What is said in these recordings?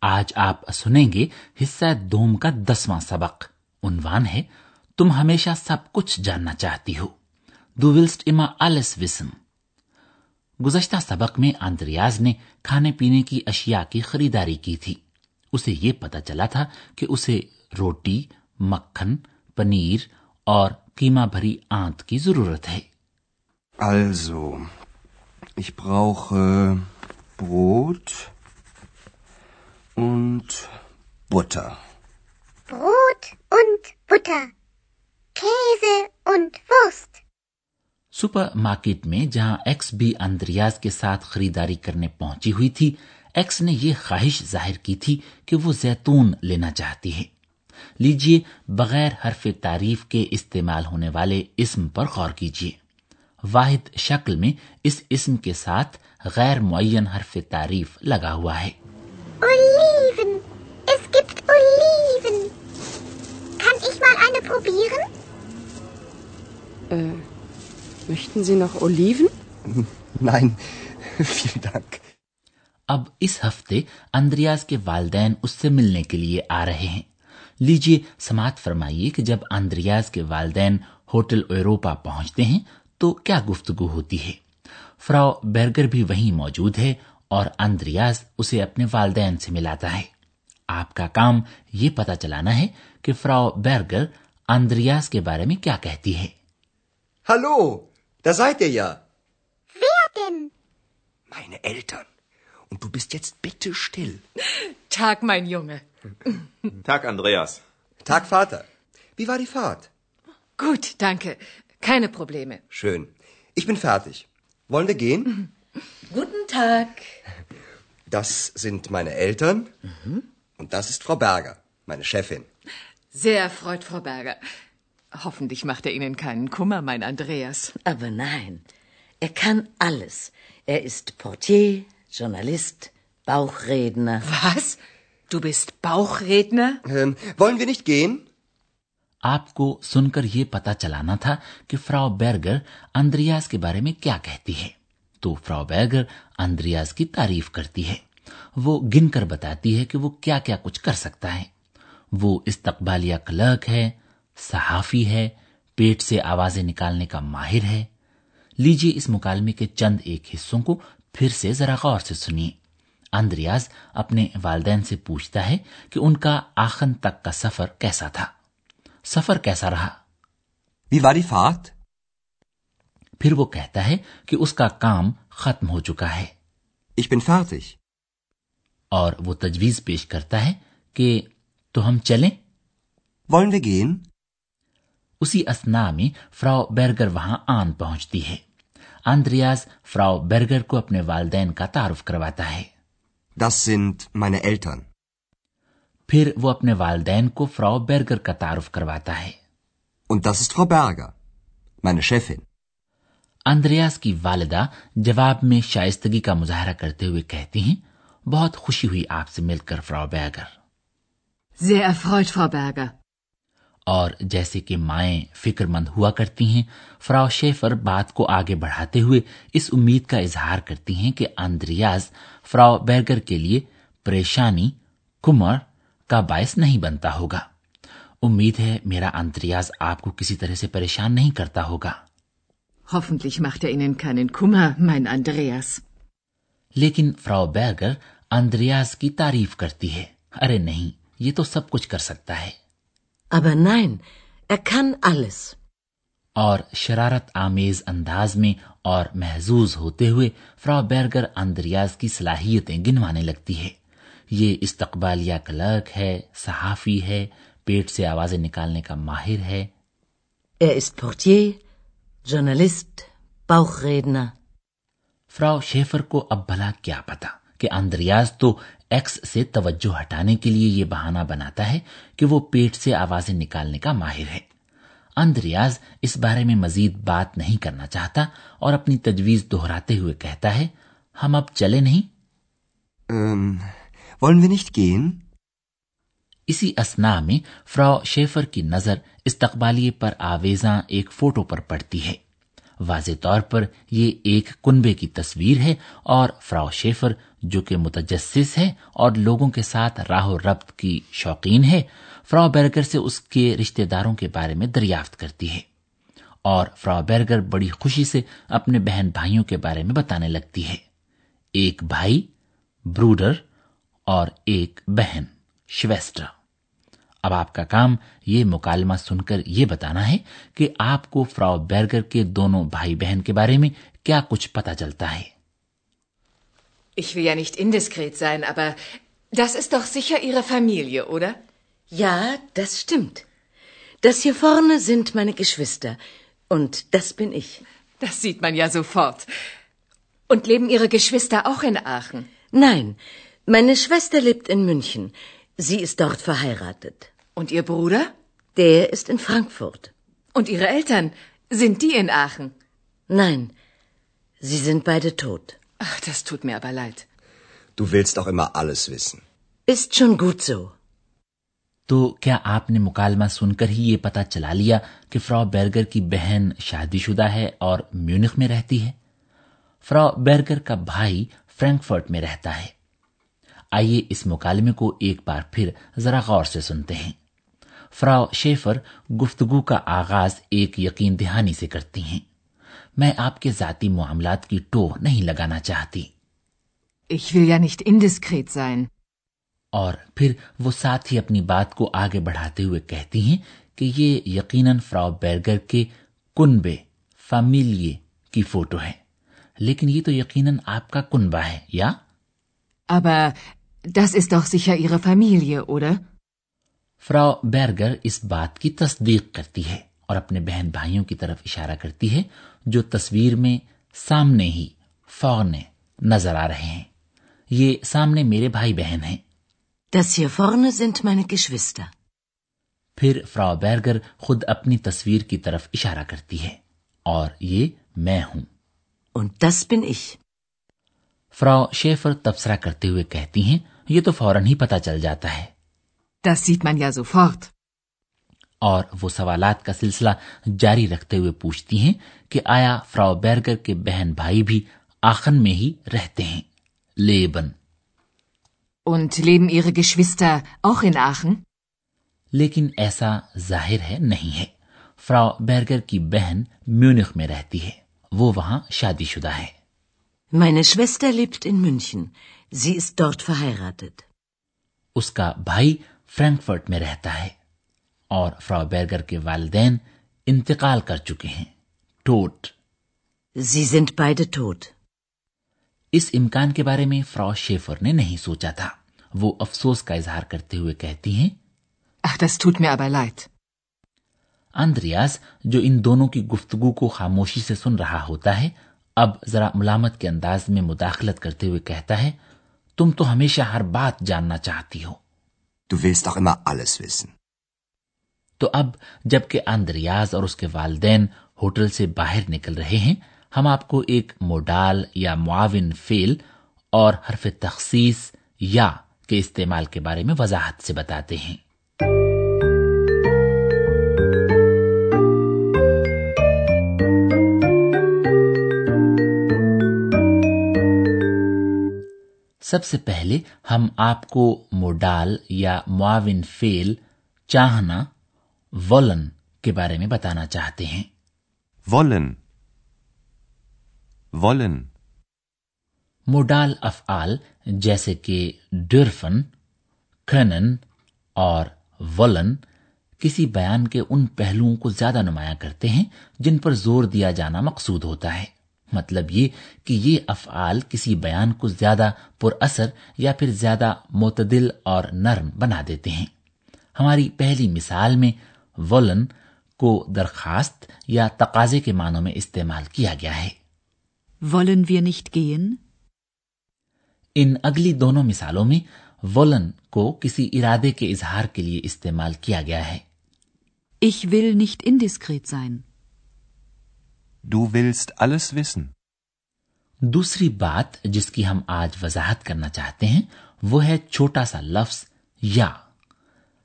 آج آپ سنیں گے حصہ دوم کا دسواں سبق۔ عنوان ہے تم ہمیشہ سب کچھ جاننا چاہتی ہو۔ دو ولسٹ اما آلس وسم۔ گزشتہ سبق میں آندریاز نے کھانے پینے کی اشیاء کی خریداری کی تھی۔ اسے یہ پتا چلا تھا کہ اسے روٹی مکھن پنیر اور قیمہ بھری آنت کی ضرورت ہے۔ Also, ich brauche äh, Brot, und Butter. Brot und Butter. Käse und Wurst. Supermarket میں جہاں ایکس بھی اندریاز کے ساتھ خریداری کرنے پہنچی ہوئی تھی ایکس نے یہ خواہش ظاہر کی تھی کہ وہ زیتون لینا چاہتی ہے لیجیے بغیر حرف تعریف کے استعمال ہونے والے اسم پر غور کیجیے واحد شکل میں اس اسم کے ساتھ غیر معین حرف تعریف لگا ہوا ہے Äh, möchten Sie noch Oliven? Nein, vielen Dank. اب اس ہفتے اندریاز کے والدین اس سے ملنے کے لیے آ رہے ہیں لیجیے سماعت فرمائیے کہ جب اندریاز کے والدین ہوٹل ایروپا پہنچتے ہیں تو کیا گفتگو ہوتی ہے فراو برگر بھی وہیں موجود ہے اور اندریاز اسے اپنے والدین سے ملاتا ہے آپ کا کام یہ پتا چلانا ہے کہ فراو برگر اندریاز کے بارے میں کیا کہتی ہے Hallo, da seid ihr ja. Wer denn? Meine Eltern. Und du bist jetzt bitte still. Tag, mein Junge. Tag, Andreas. Tag, Vater. Wie war die Fahrt? Gut, danke. Keine Probleme. Schön. Ich bin fertig. Wollen wir gehen? Guten Tag. Das sind meine Eltern. Und das ist Frau Berger, meine Chefin. Sehr erfreut, Frau Berger. Hoffentlich macht er Ihnen keinen Kummer, mein Andreas. Aber nein, er kann alles. Er ist Portier, Journalist, Bauchredner. Was? Du bist Bauchredner? Ähm, wollen wir nicht gehen? آپ کو سن کر یہ پتا چلانا تھا کہ Frau Berger Andreas کے بارے میں کیا کہتی ہے تو فراو بیرگر اندریاز کی تعریف کرتی ہے وہ گن کر بتاتی ہے کہ وہ کیا کیا کچھ کر سکتا ہے وہ استقبالیہ کلرک ہے صحافی ہے پیٹ سے آوازیں نکالنے کا ماہر ہے۔ لیجیے اس مکالمے کے چند ایک حصوں کو پھر سے ذرا غور سے سنیے۔ اندریاز اپنے والدین سے پوچھتا ہے کہ ان کا آخن تک کا سفر کیسا تھا۔ سفر کیسا رہا؟ فات۔ پھر وہ کہتا ہے کہ اس کا کام ختم ہو چکا ہے۔ Ich bin fertig. اور وہ تجویز پیش کرتا ہے کہ تو ہم چلیں؟ Wollen wir gehen? اسی اسنا میں فراؤ برگر وہاں آن پہنچتی ہے آندریاز فراؤ برگر کو اپنے والدین کا تعارف کرواتا ہے Das sind meine Eltern. پھر وہ اپنے والدین کو فراؤ برگر کا تعارف کرواتا ہے Und das ist Frau Berger, meine Chefin. Andreas کی والدہ جواب میں شائستگی کا مظاہرہ کرتے ہوئے کہتی ہیں بہت خوشی ہوئی آپ سے مل کر Frau Berger Sehr erfreut, Frau Berger. اور جیسے کہ مائیں فکر مند ہوا کرتی ہیں فراو شیفر بات کو آگے بڑھاتے ہوئے اس امید کا اظہار کرتی ہیں کہ اندریاز فراو بیرگر کے لیے پریشانی کمر کا باعث نہیں بنتا ہوگا۔ امید ہے میرا اندریاز آپ کو کسی طرح سے پریشان نہیں کرتا ہوگا۔ لیکن فراو بیرگر اندریاز کی تعریف کرتی ہے۔ ارے نہیں یہ تو سب کچھ کر سکتا ہے۔ aber nein, er kann alles. اور شرارت آمیز انداز میں اور محظوظ ہوتے ہوئے فرا بیرگر اندریاز کی صلاحیتیں گنوانے لگتی ہے۔ یہ استقبالیہ کلرک ہے صحافی ہے پیٹ سے آوازیں نکالنے کا ماہر ہے۔ er فرا شیفر کو اب بھلا کیا پتا کہ اندریاز تو ایکس سے توجہ ہٹانے کے لیے یہ بہانہ بناتا ہے کہ وہ پیٹ سے آوازیں نکالنے کا ماہر ہے۔ اند ریاض اس بارے میں مزید بات نہیں کرنا چاہتا اور اپنی تجویز دہراتے ہوئے کہتا ہے ہم اب چلے نہیں؟ um, اسی اسنا میں فرا شیفر کی نظر استقبالیے پر آویزاں ایک فوٹو پر پڑتی ہے۔ واضح طور پر یہ ایک کنبے کی تصویر ہے اور فرا شیفر جو کہ متجسس ہیں اور لوگوں کے ساتھ راہ و ربط کی شوقین ہے فرا برگر سے اس کے رشتہ داروں کے بارے میں دریافت کرتی ہے۔ اور فرا برگر بڑی خوشی سے اپنے بہن بھائیوں کے بارے میں بتانے لگتی ہے۔ ایک بھائی، بروڈر، اور ایک بہن، شویسٹر۔ اب آپ کا کام یہ مکالمہ سن کر یہ بتانا ہے کہ آپ کو فرا بیرگر کے دونوں بھائی بہن کے بارے میں کیا کچھ پتا چلتا ہے۔ Ich will ja nicht indiskret sein, aber das ist doch sicher Ihre Familie, oder? Ja, das stimmt. Das hier vorne sind meine Geschwister. Und das bin ich. Das sieht man ja sofort. Und leben Ihre Geschwister auch in Aachen? Nein, meine Schwester lebt in München. Sie ist dort verheiratet. Und Ihr Bruder? Der ist in Frankfurt. Und Ihre Eltern? Sind die in Aachen? Nein, sie sind beide tot. Ach, das tut mir aber leid. Du willst doch immer alles wissen. Ist schon gut so. تو کیا آپ نے مکالمہ سن کر ہی یہ پتا چلا لیا کہ فرا برگر کی بہن شادی شدہ ہے اور میونخ میں رہتی ہے فرا برگر کا بھائی فرینکفرٹ میں رہتا ہے آئیے اس مکالمے کو ایک بار پھر ذرا غور سے سنتے ہیں فرا شیفر گفتگو کا آغاز ایک یقین دہانی سے کرتی ہیں میں آپ کے ذاتی معاملات کی ٹوہ نہیں لگانا چاہتی ich will ja nicht indiskret sein. اور پھر وہ ساتھ ہی اپنی بات کو آگے بڑھاتے ہوئے کہتی ہیں کہ یہ یقیناً فراو بیرگر کے کنبے فامیلیے کی فوٹو ہے لیکن یہ تو یقیناً آپ کا کنبہ ہے یا Aber das ist doch sicher ihre Familie, oder? Frau Berger اس بات کی تصدیق کرتی ہے اور اپنے بہن بھائیوں کی طرف اشارہ کرتی ہے جو تصویر میں سامنے ہی فورن نظر آ رہے ہیں یہ سامنے میرے بھائی بہن ہیں das hier vorne sind meine Geschwister. پھر فرا بیرگر خود اپنی تصویر کی طرف اشارہ کرتی ہے اور یہ میں ہوں Und das bin ich. Frau Schäfer تبصرہ کرتے ہوئے کہتی ہیں یہ تو فوراً ہی پتا چل جاتا ہے Das sieht man ja sofort. اور وہ سوالات کا سلسلہ جاری رکھتے ہوئے پوچھتی ہیں کہ آیا فراو بیرگر کے بہن بھائی بھی آخن میں ہی رہتے ہیں۔ لیبن۔ لیکن ایسا ظاہر ہے نہیں ہے۔ فراو بیرگر کی بہن میونخ میں رہتی ہے۔ وہ وہاں شادی شدہ ہے۔ اس کا بھائی فرینکفرٹ میں رہتا ہے۔ اور فرا بیرگر کے والدین انتقال کر چکے ہیں۔ ٹوٹ۔ اس امکان کے بارے میں فرا شیفر نے نہیں سوچا تھا۔ وہ افسوس کا اظہار کرتے ہوئے کہتی ہیں اندریاز جو ان دونوں کی گفتگو کو خاموشی سے سن رہا ہوتا ہے اب ذرا ملامت کے انداز میں مداخلت کرتے ہوئے کہتا ہے تم تو ہمیشہ ہر بات جاننا چاہتی ہو۔ Du willst auch immer alles wissen. تو اب جبکہ اندریاز اور اس کے والدین ہوٹل سے باہر نکل رہے ہیں، ہم آپ کو ایک موڈال یا معاون فیل اور حرف تخصیص یا کے استعمال کے بارے میں وضاحت سے بتاتے ہیں۔ سب سے پہلے ہم آپ کو موڈال یا معاون فیل چاہنا وولن کے بارے میں بتانا چاہتے ہیں۔ وولن وولن موڈال افعال جیسے کہ ڈرفن کنن اور ولن کسی بیان کے ان پہلوؤں کو زیادہ نمایاں کرتے ہیں جن پر زور دیا جانا مقصود ہوتا ہے۔ مطلب یہ کہ یہ افعال کسی بیان کو زیادہ پر اثر یا پھر زیادہ معتدل اور نرم بنا دیتے ہیں۔ ہماری پہلی مثال میں ولن کو درخواست یا تقاضے کے معنوں میں استعمال کیا گیا ہے ولن وی نشت gehen? ان اگلی دونوں مثالوں میں ولن کو کسی ارادے کے اظہار کے لیے استعمال کیا گیا ہے ich will nicht indiskret sein. Du willst alles wissen. دوسری بات جس کی ہم آج وضاحت کرنا چاہتے ہیں وہ ہے چھوٹا سا لفظ یا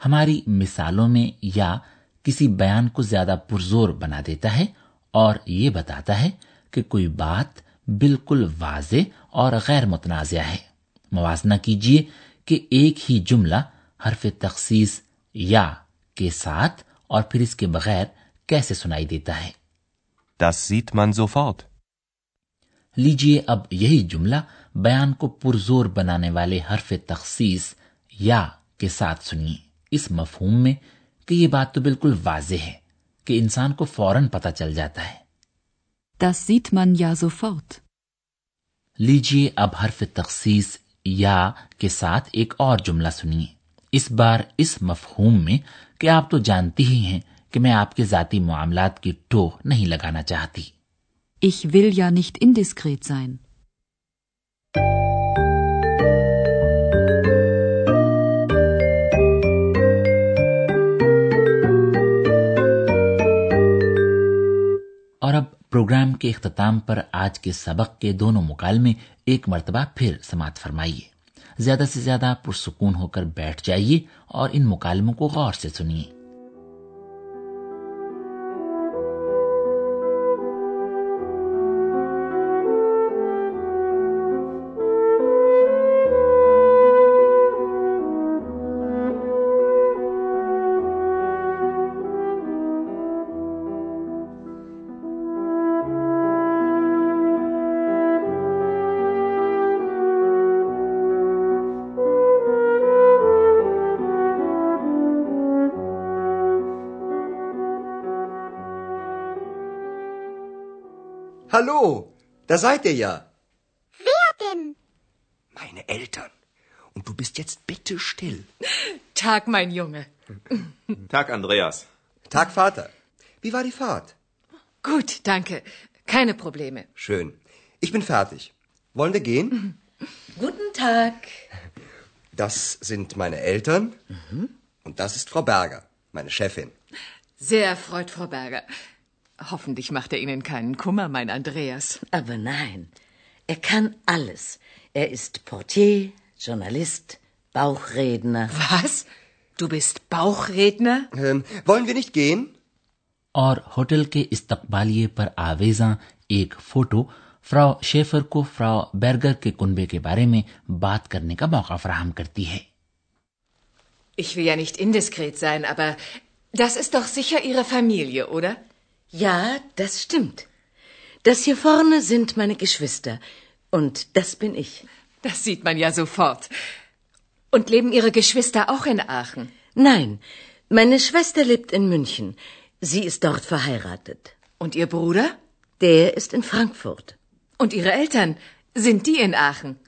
ہماری مثالوں میں یا کسی بیان کو زیادہ پرزور بنا دیتا ہے اور یہ بتاتا ہے کہ کوئی بات بالکل واضح اور غیر متنازع ہے۔ موازنہ کیجیے کہ ایک ہی جملہ حرف تخصیص یا کے ساتھ اور پھر اس کے بغیر کیسے سنائی دیتا ہے۔ Das sieht man sofort. لیجیے اب یہی جملہ بیان کو پرزور بنانے والے حرف تخصیص یا کے ساتھ سنیے۔ اس مفہوم میں کہ یہ بات تو بالکل واضح ہے کہ انسان کو فوراً پتہ چل جاتا ہے Das sieht man ja sofort. لیجیے اب حرف تخصیص یا کے ساتھ ایک اور جملہ سنیے اس بار اس مفہوم میں کہ آپ تو جانتی ہی ہیں کہ میں آپ کے ذاتی معاملات کی ٹوہ نہیں لگانا چاہتی Ich will ja nicht indiskret sein. اور اب پروگرام کے اختتام پر آج کے سبق کے دونوں مکالمے ایک مرتبہ پھر سماعت فرمائیے۔ زیادہ سے زیادہ پرسکون ہو کر بیٹھ جائیے اور ان مکالموں کو غور سے سنیے۔ Hallo, da seid ihr ja. Wer denn? Meine Eltern. Und du bist jetzt bitte still. Tag, mein Junge. Tag, Andreas. Tag, Vater. Wie war die Fahrt? Gut, danke. Keine Probleme. Schön. Ich bin fertig. Wollen wir gehen? Guten Tag. Das sind meine Eltern. Und das ist Frau Berger, meine Chefin. Sehr erfreut, Frau Berger. Hoffentlich macht er Ihnen keinen Kummer, mein Andreas. Aber nein, er kann alles. Er ist Portier, Journalist, Bauchredner. Was? Du bist Bauchredner? Ähm, wollen wir nicht gehen? اور hotel کے استقبالیے پر آویزاں ایک photo Frau Schaefer کو Frau Berger کے کنبے کے بارے میں بات کرنے کا موقع فراہم کرتی ہے Ich will ja nicht indiskret sein, aber das ist doch sicher Ihre Familie, oder? Ja, das stimmt. Das hier vorne sind meine Geschwister. Und das bin ich. Das sieht man ja sofort. Und leben Ihre Geschwister auch in Aachen? Nein, meine Schwester lebt in München. Sie ist dort verheiratet. Und Ihr Bruder? Der ist in Frankfurt. Und Ihre Eltern? Sind die in Aachen?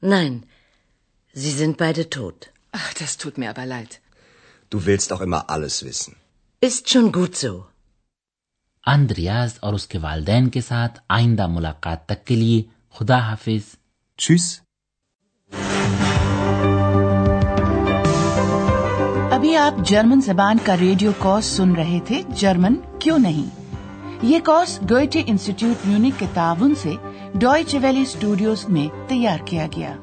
Nein, sie sind beide tot. Ach, das tut mir aber leid. Du willst auch immer alles wissen. Ist schon gut so. Andreas اور اس کے والدین کے ساتھ آئندہ ملاقات تک کے لیے خدا حافظ۔ Tschüss. ابھی آپ جرمن زبان کا ریڈیو کورس سن رہے تھے جرمن کیوں نہیں؟ یہ کورس گوئٹے انسٹیٹیوٹ میونک کے تعاون سے ڈوئچ ویلی اسٹوڈیوز میں تیار کیا گیا۔